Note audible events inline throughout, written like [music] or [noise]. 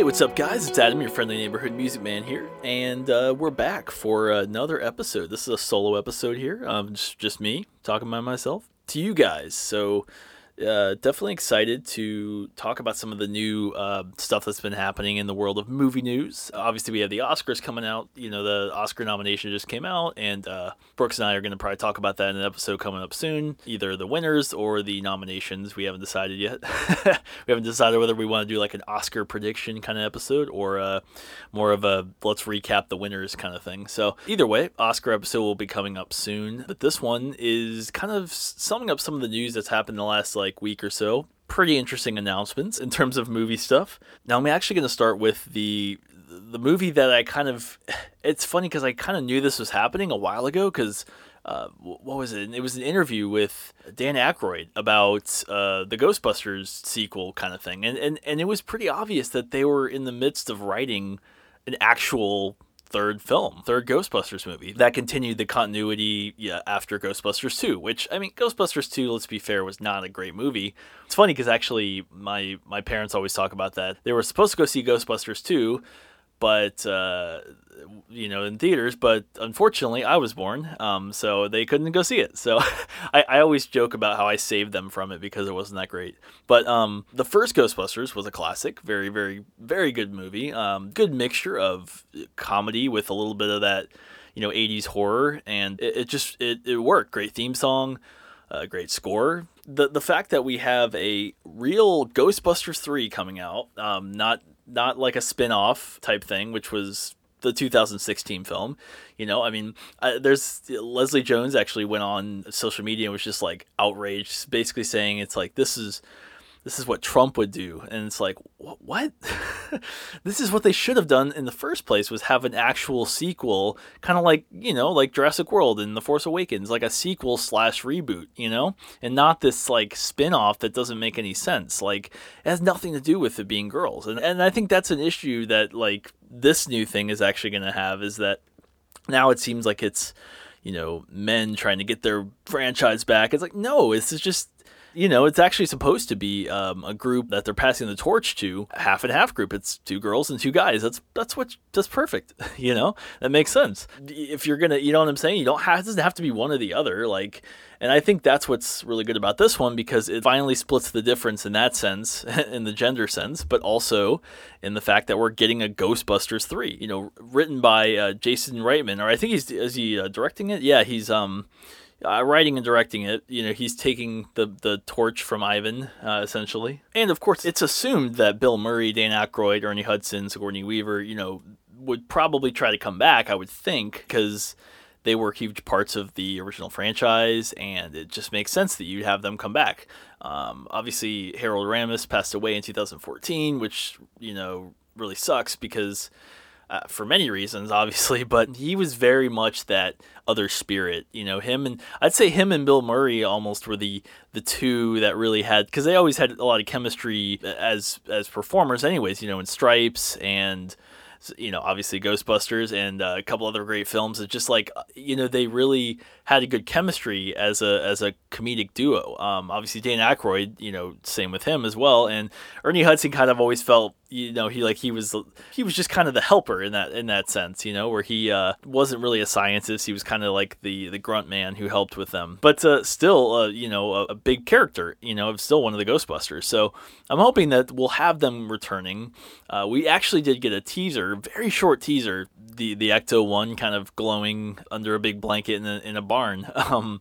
Hey, what's up, guys? It's Adam, your friendly neighborhood music man here, and uh, we're back for another episode. This is a solo episode here, um, just, just me talking by myself to you guys. So, uh, definitely excited to talk about some of the new uh, stuff that's been happening in the world of movie news. Obviously, we have the Oscars coming out. You know, the Oscar nomination just came out, and uh, Brooks and I are going to probably talk about that in an episode coming up soon. Either the winners or the nominations. We haven't decided yet. [laughs] we haven't decided whether we want to do like an Oscar prediction kind of episode or uh, more of a let's recap the winners kind of thing. So, either way, Oscar episode will be coming up soon. But this one is kind of summing up some of the news that's happened in the last like like week or so. Pretty interesting announcements in terms of movie stuff. Now I'm actually going to start with the the movie that I kind of. [laughs] It's funny because I kind of knew this was happening a while ago because. Uh, what was it? It was an interview with Dan Aykroyd about uh, the Ghostbusters sequel kind of thing, and, and and it was pretty obvious that they were in the midst of writing an actual third film, third Ghostbusters movie that continued the continuity yeah, after Ghostbusters 2, which I mean Ghostbusters 2, let's be fair, was not a great movie. It's funny cuz actually my my parents always talk about that. They were supposed to go see Ghostbusters 2 but uh, you know in theaters but unfortunately i was born um, so they couldn't go see it. So [laughs] I, I, always joke about how i saved them from it because it wasn't that great. But um, the first ghostbusters was a classic very very very good movie um, good mixture of comedy with a little bit of that you know 80s horror and it, it just it, it worked. Great theme song a great score. The the fact that we have a real Ghostbusters 3 coming out, um, not not like a spin-off type thing, which was the 2016 film. You know, I mean, uh, there's Leslie Jones actually went on social media and was just like outraged, basically saying it's like this is this is what Trump would do. And it's like, what? [laughs] this is what they should have done in the first place was have an actual sequel, kind of like, you know, like Jurassic World and The Force Awakens, like a sequel slash reboot, you know? And not this like spin-off that doesn't make any sense. Like it has nothing to do with it being girls. And and I think that's an issue that like this new thing is actually gonna have is that now it seems like it's you know, men trying to get their franchise back. It's like, no, this is just you know, it's actually supposed to be um, a group that they're passing the torch to, half and half group. It's two girls and two guys. That's that's what that's perfect. [laughs] You know, that makes sense. If you're gonna, you know what I'm saying, you don't have it doesn't have to be one or the other. Like, and I think that's what's really good about this one because it finally splits the difference in that sense, [laughs] in the gender sense, but also in the fact that we're getting a Ghostbusters three. You know, written by uh, Jason Reitman, or I think he's is he uh, directing it? Yeah, he's um uh, writing and directing it. You know, he's taking the the torch from Ivan, uh, essentially. And of course, it's assumed that Bill Murray, Dan Aykroyd, Ernie Hudson, Sigourney Weaver, you know, would probably try to come back. I would think because they were huge parts of the original franchise, and it just makes sense that you'd have them come back. Um, obviously, Harold Ramis passed away in 2014, which you know really sucks because uh, for many reasons, obviously, [laughs] but he was very much that other spirit. You know, him and I'd say him and Bill Murray almost were the the two that really had because they always had a lot of chemistry as as performers, anyways. You know, in Stripes and you know, obviously Ghostbusters and uh, a couple other great films. It's just like uh, you know they really had a good chemistry as a as a comedic duo. Um, obviously Dan Aykroyd, you know, same with him as well, and Ernie Hudson kind of always felt you know he like he was he was just kind of the helper in that in that sense you know where he uh, wasn't really a scientist. He was kind of like the the grunt man who helped with them. But uh, still uh, you know a, a, big character you know still one of the ghostbusters. So i'm hoping that we'll have them returning. Uh, we actually did get a teaser very short teaser the the ecto one kind of glowing under a big blanket in a, in a barn. [laughs] Um,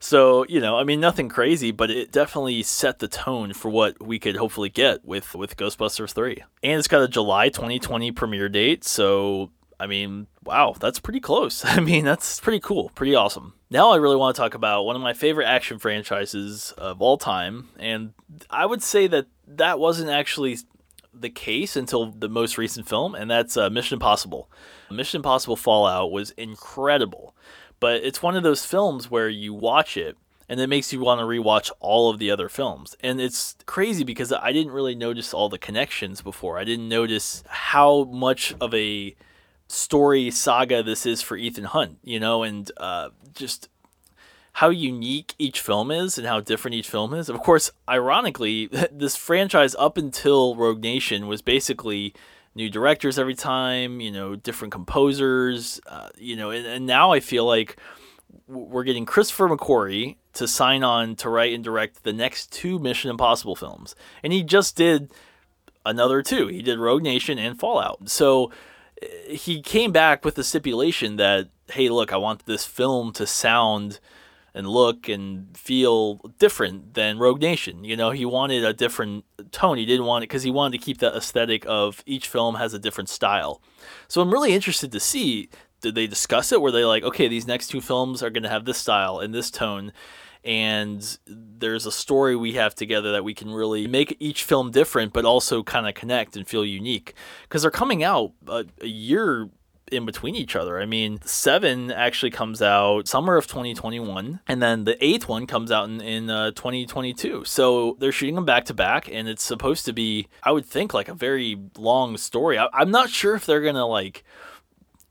so, you know, I mean, nothing crazy, but it definitely set the tone for what we could hopefully get with, with Ghostbusters 3. And it's got a July 2020 premiere date. So, I mean, wow, that's pretty close. [laughs] I mean, that's pretty cool, pretty awesome. Now, I really want to talk about one of my favorite action franchises of all time. And I would say that that wasn't actually the case until the most recent film, and that's uh, Mission Impossible. Mission Impossible Fallout was incredible. But it's one of those films where you watch it and it makes you want to rewatch all of the other films. And it's crazy because I didn't really notice all the connections before. I didn't notice how much of a story saga this is for Ethan Hunt, you know, and uh, just how unique each film is and how different each film is. Of course, ironically, [laughs] this franchise up until Rogue Nation was basically new directors every time, you know, different composers, uh, you know, and, and now I feel like we're getting Christopher McQuarrie to sign on to write and direct the next two Mission Impossible films. And he just did another two. He did Rogue Nation and Fallout. So eh, he came back with the stipulation that, hey, look, I want this film to sound and look and feel different than Rogue Nation. You know, he wanted a different tone. He didn't want it because he wanted to keep that aesthetic of each film has a different style. So I'm really interested to see did they discuss it? Were they like, okay, these next two films are going to have this style and this tone? and there's a story we have together that we can really make each film different but also kind of connect and feel unique because they're coming out a, a, year in between each other. I mean, seven actually comes out summer of 2021, and then the eighth one comes out in, in uh, 2022. So they're shooting them back to back, and it's supposed to be, I would think, like a very long story. I, I'm not sure if they're gonna like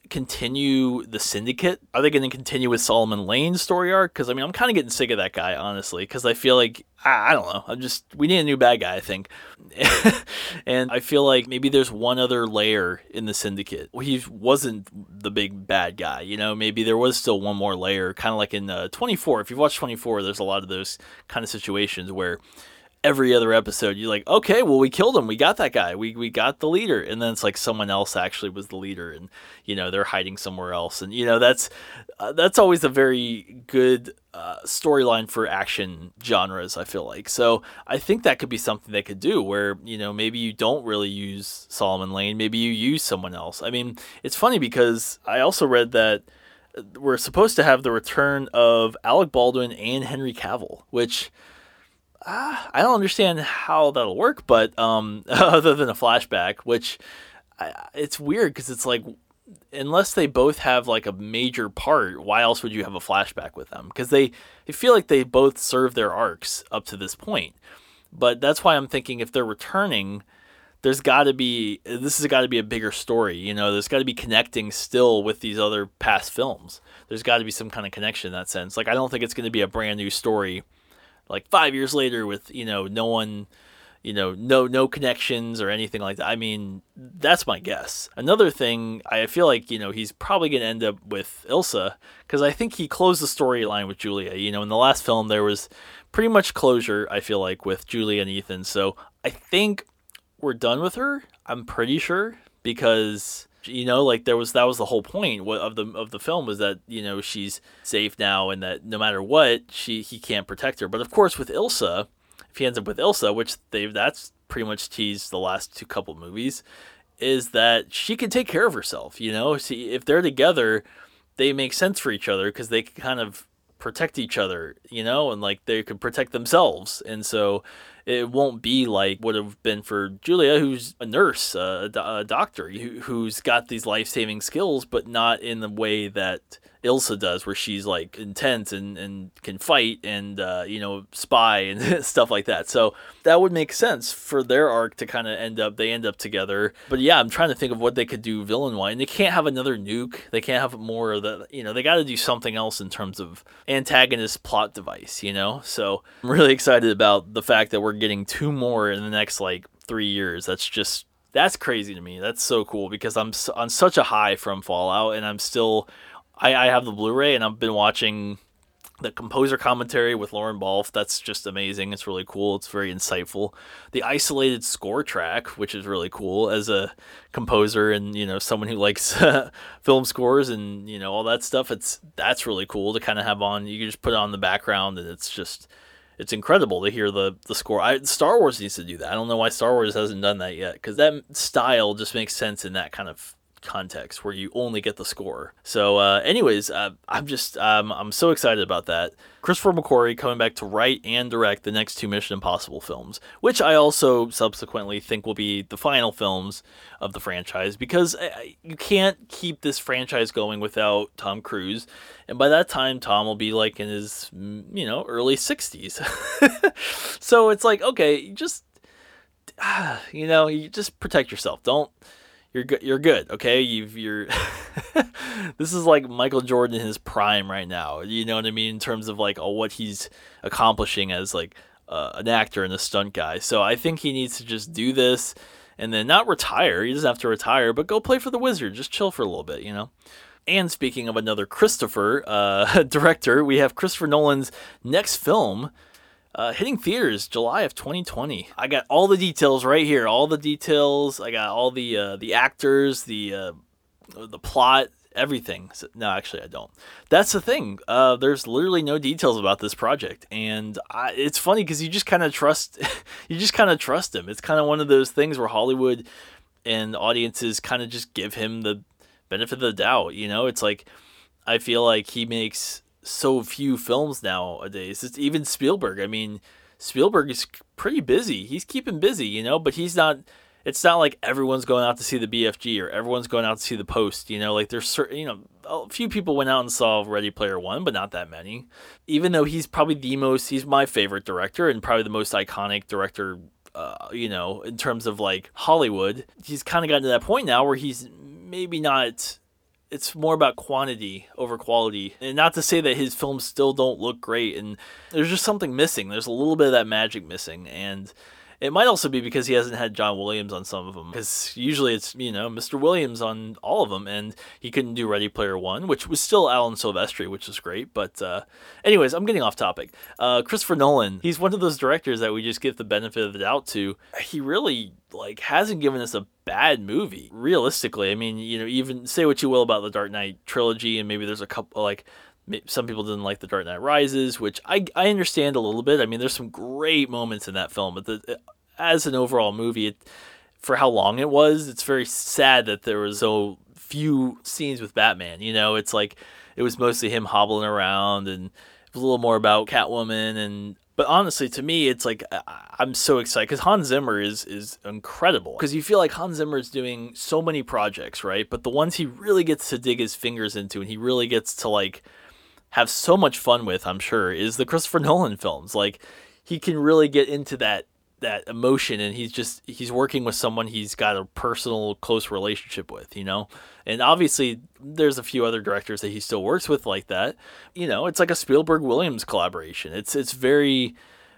continue the syndicate? Are they going to continue with Solomon Lane's story arc? Because I mean, I'm kind of getting sick of that guy, honestly. Because I feel like I, I, don't know. I'm just we need a new bad guy, I think. [laughs] and I feel like maybe there's one other layer in the syndicate. He wasn't the big bad guy, you know. Maybe there was still one more layer, kind of like in uh, 24. If you've watched 24, there's a lot of those kind of situations where every other episode you're like okay well we killed him. We got that guy. We, we got the leader. And then it's like someone else actually was the leader and you know they're hiding somewhere else. And you know that's uh, that's always a very good uh, storyline for action genres i feel like. So i think that could be something they could do where you know maybe you don't really use solomon lane. Maybe you use someone else. I mean it's funny because i also read that we're supposed to have the return of alec baldwin and henry cavill which uh, I don't understand how that'll work, but um, [laughs] other than a flashback, which I, it's weird because it's like unless they both have like a major part, why else would you have a flashback with them? Because they, they feel like they both serve their arcs up to this point. But that's why I'm thinking if they're returning, there's got to be this has got to be a bigger story. You know, there's got to be connecting still with these other past films. There's got to be some kind of connection in that sense. Like I don't think it's going to be a brand new story like five years later with you know no one you know no no connections or anything like that. I mean that's my guess. Another thing i feel like you know he's probably going to end up with ilsa because i think he closed the storyline with julia. You know in the last film there was pretty much closure i feel like with julia and ethan. So i think we're done with her i'm pretty sure because you know like there was that was the whole point of the of the film was that you know she's safe now and that no matter what she he can't protect her. But of course with Ilsa if he ends up with Ilsa which they've that's pretty much teased the last two couple movies is that she can take care of herself you know? See if they're together they make sense for each other because they can kind of protect each other you know? And like they could protect themselves. And so it won't be like would have been for Julia, who's a nurse, a, a doctor, who, who's got these life saving skills, but not in the way that Ilsa does, where she's like intense and, and can fight and uh, you know spy and [laughs] stuff like that. So that would make sense for their arc to kind of end up they end up together. But yeah, I'm trying to think of what they could do villain wise. And they can't have another nuke. They can't have more of the you know they got to do something else in terms of antagonist plot device. You know, so I'm really excited about the fact that we're getting two more in the next like three years. That's just that's crazy to me. That's so cool because I'm on such a high from Fallout, and I'm still I, I have the Blu-ray and I've been watching the composer commentary with Lorne Balfe. That's just amazing. It's really cool. It's very insightful. The isolated score track, which is really cool as a composer and you know someone who likes [laughs] film scores and you know all that stuff. It's that's really cool to kind of have on. You can just put it on the background and it's just it's incredible to hear the the score. I, Star Wars needs to do that. I don't know why Star Wars hasn't done that yet because that style just makes sense in that kind of context where you only get the score. So, uh, anyways, uh, I'm just um, I'm so excited about that. Christopher McQuarrie coming back to write and direct the next two Mission Impossible films, which I also subsequently think will be the final films of the franchise because uh, you can't keep this franchise going without Tom Cruise, and by that time Tom will be like in his you know early 60s. [laughs] so it's like okay, just [sighs] you know, you just protect yourself. Don't you're good. You're good. Okay, you've you're. [laughs] this is like Michael Jordan in his prime right now. You know what I mean in terms of like oh, what he's accomplishing as like uh, an actor and a stunt guy. So I think he needs to just do this and then not retire. He doesn't have to retire, but go play for the Wizard. Just chill for a little bit, you know. And speaking of another Christopher uh, [laughs] director, we have Christopher Nolan's next film uh, hitting theaters July of 2020. I got all the details right here. All the details. I got all the uh, the actors, the uh, the plot, everything. So, no, actually, I don't. That's the thing. Uh, there's literally no details about this project, and I, it's funny because you just kind of trust. [laughs] you just kind of trust him. It's kind of one of those things where Hollywood and audiences kind of just give him the benefit of the doubt. You know, it's like I feel like he makes so few films nowadays. It's even Spielberg. I mean, Spielberg is pretty busy. He's keeping busy, you know, but he's not. It's not like everyone's going out to see the BFG or everyone's going out to see the Post. You know, like there's certain, you know, a few people went out and saw Ready Player One, but not that many. Even though he's probably the most, he's my favorite director and probably the most iconic director uh, you know, in terms of like Hollywood, he's kind of gotten to that point now where he's maybe not. It's more about quantity over quality, and not to say that his films still don't look great. And there's just something missing. There's a little bit of that magic missing, and it might also be because he hasn't had John Williams on some of them. Because usually it's, you know, Mr. Williams on all of them. And he couldn't do Ready Player One, which was still Alan Silvestri, which was great. But, uh, anyways, I'm getting off topic. Uh, Christopher Nolan, he's one of those directors that we just give the benefit of the doubt to. He really, like, hasn't given us a bad movie. Realistically, I mean, you know, even say what you will about the Dark Knight trilogy, and maybe there's a couple, like, some people didn't like the Dark Knight Rises, which I, I understand a little bit. I mean, there's some great moments in that film, but the, as an overall movie, it, for how long it was, it's very sad that there was so few scenes with Batman. You know, it's like it was mostly him hobbling around, and a little more about Catwoman. And but honestly, to me, it's like I'm so excited because Hans Zimmer is is incredible. Because you feel like Hans Zimmer is doing so many projects, right? But the ones he really gets to dig his fingers into, and he really gets to like have so much fun with, I'm sure, is the Christopher [laughs] Nolan films. Like he can really get into that that emotion and he's just he's working with someone he's got a personal close relationship with, you know. And obviously there's a few other directors that he still works with like that. You know, it's like a Spielberg Williams collaboration. It's it's very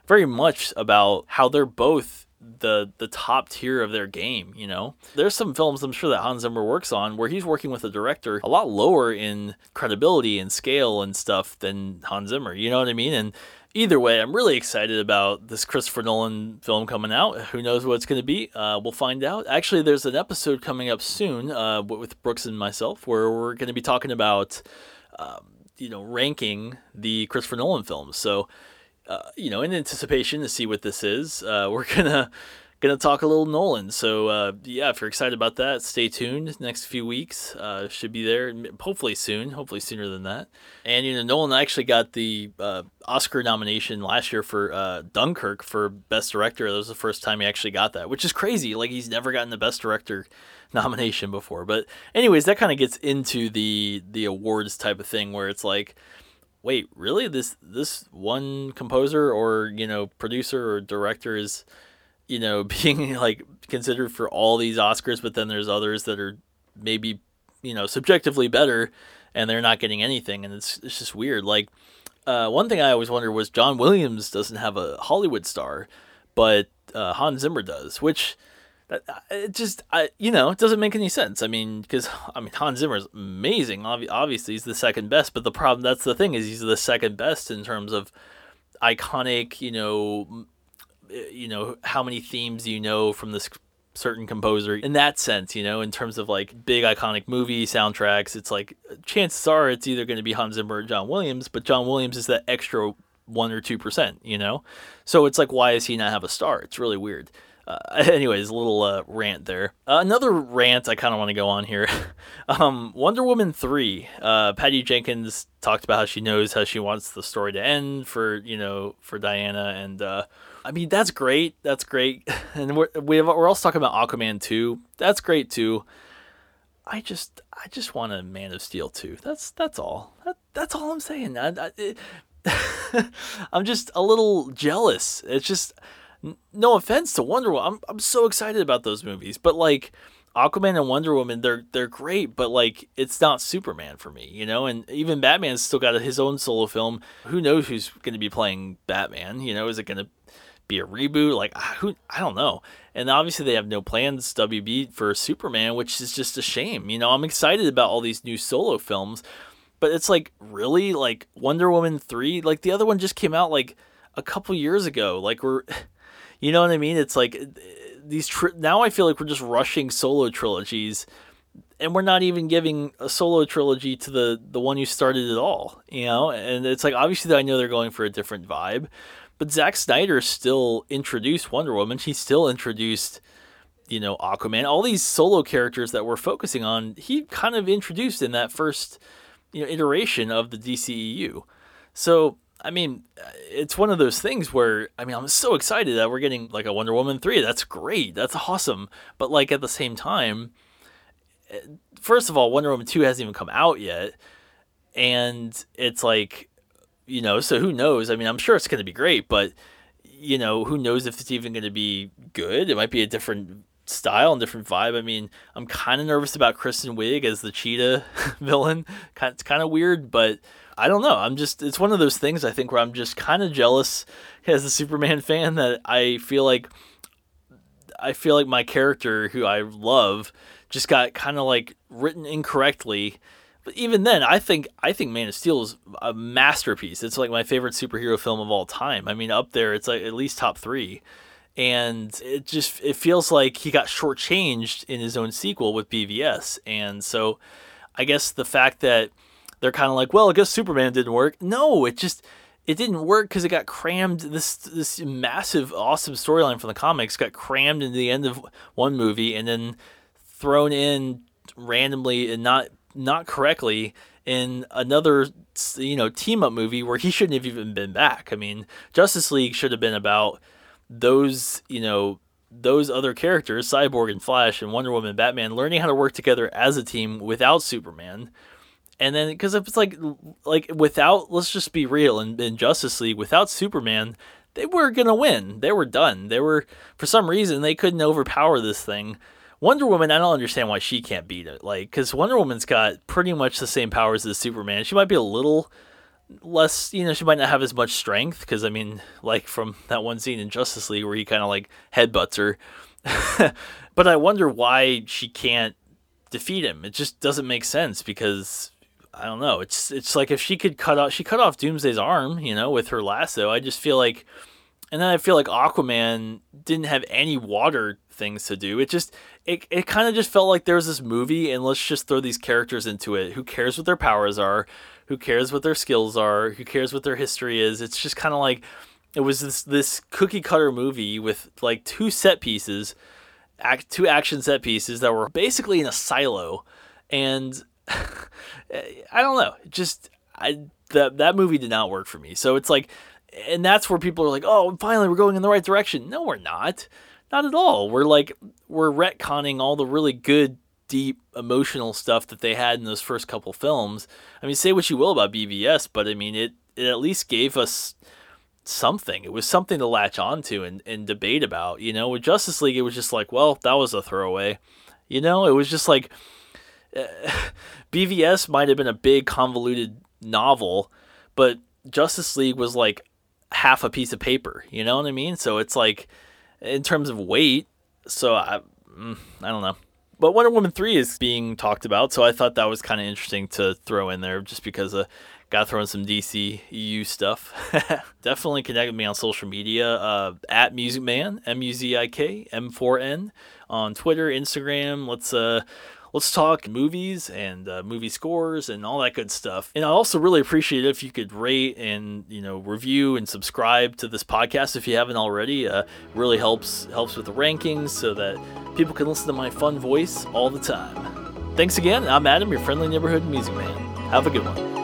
very much about how they're both the the top tier of their game, you know. There's some films I'm sure that Hans Zimmer works on where he's working with a director a lot lower in credibility and scale and stuff than Hans Zimmer, you know what I mean? And either way, I'm really excited about this Christopher Nolan film coming out. Who knows what it's going to be? Uh, we'll find out. Actually, there's an episode coming up soon uh, with Brooks and myself where we're going to be talking about, um, you know, ranking the Christopher Nolan films. So uh, you know, in anticipation to see what this is, uh, [laughs] we're gonna gonna talk a little Nolan. So uh, yeah, if you're excited about that, stay tuned. Next few weeks uh, should be there. Hopefully soon. Hopefully sooner than that. And you know, Nolan actually got the uh, Oscar nomination last year for uh, Dunkirk for Best Director. That was the first time he actually got that, which is crazy. Like he's never gotten the Best Director [laughs] nomination before. But anyways, that kind of gets into the the awards type of thing where it's like wait, really? This this one composer or you know producer or director is you know [laughs] being like considered for all these Oscars, but then there's others that are maybe you know subjectively better, and they're not getting anything, and it's it's just weird. Like uh, one thing I always wonder was John Williams doesn't have a Hollywood star, but uh, Hans Zimmer does, which uh, it just I, you know it doesn't make any sense. I mean because [laughs] i mean hans zimmer is amazing obviously he's the second best but the problem that's the thing is he's the second best in terms of iconic you know you know how many themes you know from this certain composer in that sense you know in terms of like big iconic movie soundtracks. It's like chances are it's either going to be hans zimmer or john williams but john williams is that extra one or two percent you know? So it's like why does he not have a star? It's really weird uh, [laughs] anyways, a little uh, rant there. Uh, another rant I kind of want to go on here. [laughs] um, Wonder Woman 3. Uh, Patty Jenkins talked about how she knows how she wants the story to end for, you know, for Diana. And uh, I mean, that's great. That's great. [laughs] And we're, we have, we're also talking about Aquaman 2. That's great too. I just, I just want a Man of Steel 2. That's, that's all. That, that's all I'm saying. I, I, it, I'm just a little jealous. It's just no offense to Wonder Woman, I'm I'm so excited about those movies, but like Aquaman and Wonder Woman, they're they're great, but like it's not Superman for me, you know. And even Batman's still got his own solo film. Who knows who's going to be playing Batman? You know, is it going to be a reboot. Like ah, who I don't know. And obviously they have no plans WB for Superman, which is just a shame. You know, I'm excited about all these new solo films, but it's like really like Wonder Woman 3, like the other one just came out like a couple years ago. Like we're [laughs] you know what I mean? It's like uh, these tri- now I feel like we're just rushing solo trilogies and we're not even giving a solo trilogy to the the one who started it all, you know. And it's like obviously I know they're going for a different vibe, but Zack Snyder still introduced Wonder Woman. He still introduced, you know, Aquaman. All these solo characters that we're focusing on, he kind of introduced in that first, you know, iteration of the DCEU. So I mean, it's one of those things where I mean, I'm so excited that we're getting like a Wonder Woman three. That's great. That's awesome. But like at the same time eh, first of all, Wonder Woman 2 hasn't even come out yet. And it's like, you know, so who knows? I mean, I'm sure it's going to be great, but, you know, who knows if it's even going to be good? It might be a different style and different vibe. I mean, I'm kind of nervous about Kristen Wiig as the cheetah [laughs] villain. It's kind of weird, but I don't know. I'm just, it's one of those things I think where I'm just kind of jealous as a Superman fan that I feel like, I feel like my character who I love just got kind of like written incorrectly. But even then, I think I think Man of Steel is a masterpiece. It's like my favorite superhero film of all time. I mean, up there, it's like at least top three. And it just it feels like he got shortchanged in his own sequel with BVS. And so, I guess the fact that they're kind of like, well, I guess Superman didn't work. No, it just it didn't work because it got crammed. This this massive, awesome storyline from the comics got crammed into the end of one movie, and then thrown in randomly and not not correctly in another you know team up movie where he shouldn't have even been back. I mean, Justice League should have been about those you know those other characters, Cyborg and Flash and Wonder Woman and Batman, learning how to work together as a team without Superman. And then, because if it's like, like without, let's just be real, in, in Justice League, without Superman, they were gonna win. They were done. They were, for some reason, they couldn't overpower this thing. Wonder Woman, I don't understand why she can't beat it. Like, because Wonder Woman's got pretty much the same powers as Superman. She might be a little less, you know, she might not have as much strength. Because, I mean, like from that one scene in Justice League where he kind of like headbutts her. [laughs] but I wonder why she can't defeat him. It just doesn't make sense because I don't know. It's it's like if she could cut off she cut off Doomsday's arm, you know, with her lasso. I just feel like and then I feel like Aquaman didn't have any water things to do. It just it, it kind of just felt like there was this movie and let's just throw these characters into it. Who cares what their powers are? Who cares what their skills are? Who cares what their history is? It's just kind of like it was this this cookie cutter movie with like two set pieces, act two action set pieces that were basically in a silo and [laughs] I don't know. Just I that that movie did not work for me. So it's like and that's where people are like, "Oh, finally we're going in the right direction." No, we're not. Not at all. We're like we're retconning all the really good, deep, emotional stuff that they had in those first couple films. I mean, say what you will about BVS, but I mean, it it at least gave us something. It was something to latch onto and, and debate about. You know, with Justice League, it was just like, well, that was a throwaway. You know, it was just like uh, [laughs] BVS might have been a big convoluted novel, but Justice League was like half a piece of paper. You know what I mean? So it's like, in terms of weight, so I, mm, I don't know. But Wonder Woman 3 is being talked about, so I thought that was kind of interesting to throw in there just because uh, got to throw in some DCU stuff. [laughs] Definitely connect with me on social media uh, at Music Man, M U Z I K M 4 N, on Twitter, Instagram. Let's uh, let's talk movies and uh, movie scores and all that good stuff. And I also really appreciate it if you could rate and you know review and subscribe to this podcast if you haven't already. Uh, really helps helps with the rankings so that people can listen to my fun voice all the time. Thanks again. I'm Adam, your friendly neighborhood music man. Have a good one.